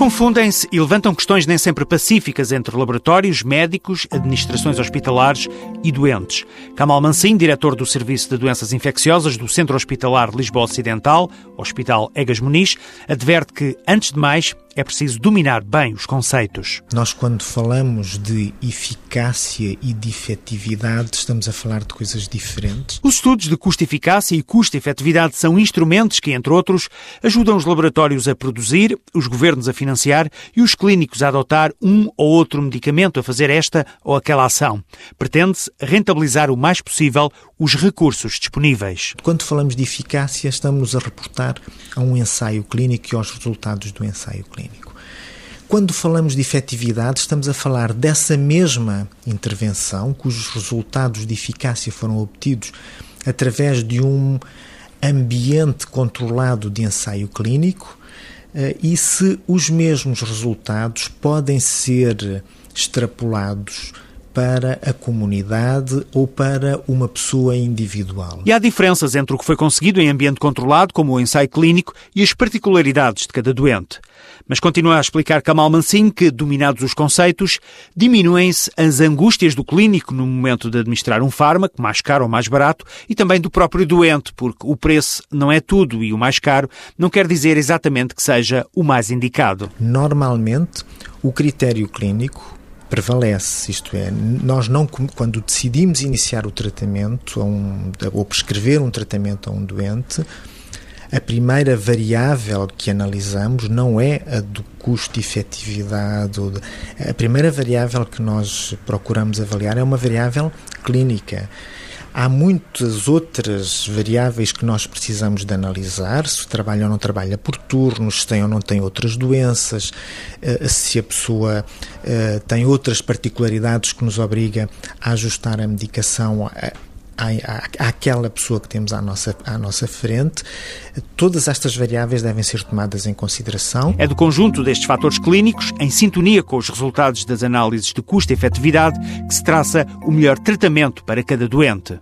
Confundem-se e levantam questões nem sempre pacíficas entre laboratórios, médicos, administrações hospitalares e doentes. Kamal Mansin, diretor do Serviço de Doenças Infecciosas do Centro Hospitalar Lisboa Ocidental, Hospital Egas Muniz, adverte que, antes de mais, é preciso dominar bem os conceitos. Nós, quando falamos de eficácia e de efetividade, estamos a falar de coisas diferentes. Os estudos de custo-eficácia e custo-efetividade são instrumentos que, entre outros, ajudam os laboratórios a produzir, os governos a financiar e os clínicos a adotar um ou outro medicamento a fazer esta ou aquela ação. Pretende-se rentabilizar o mais possível os recursos disponíveis. Quando falamos de eficácia, estamos a reportar a um ensaio clínico e aos resultados do ensaio clínico. Quando falamos de efetividade, estamos a falar dessa mesma intervenção, cujos resultados de eficácia foram obtidos através de um ambiente controlado de ensaio clínico eh, e se os mesmos resultados podem ser extrapolados para a comunidade ou para uma pessoa individual. E há diferenças entre o que foi conseguido em ambiente controlado, como o ensaio clínico, e as particularidades de cada doente. Mas continua a explicar Kamal Mansin que, dominados os conceitos, diminuem-se as angústias do clínico no momento de administrar um fármaco, mais caro ou mais barato, e também do próprio doente, porque o preço não é tudo e o mais caro não quer dizer exatamente que seja o mais indicado. Normalmente, o critério clínico prevalece, isto é, nós não, quando decidimos iniciar o tratamento um, ou prescrever um tratamento a um doente, a primeira variável que analisamos não é a do custo-efetividade. A primeira variável que nós procuramos avaliar é uma variável clínica. Há muitas outras variáveis que nós precisamos de analisar, se trabalha ou não trabalha por turnos, se tem ou não tem outras doenças, eh, se a pessoa eh, tem outras particularidades que nos obriga a ajustar a medicação àquela pessoa que temos à nossa, à nossa frente, todas estas variáveis devem ser tomadas em consideração. É do conjunto destes fatores clínicos, em sintonia com os resultados das análises de custo e efetividade, que se traça o melhor tratamento para cada doente.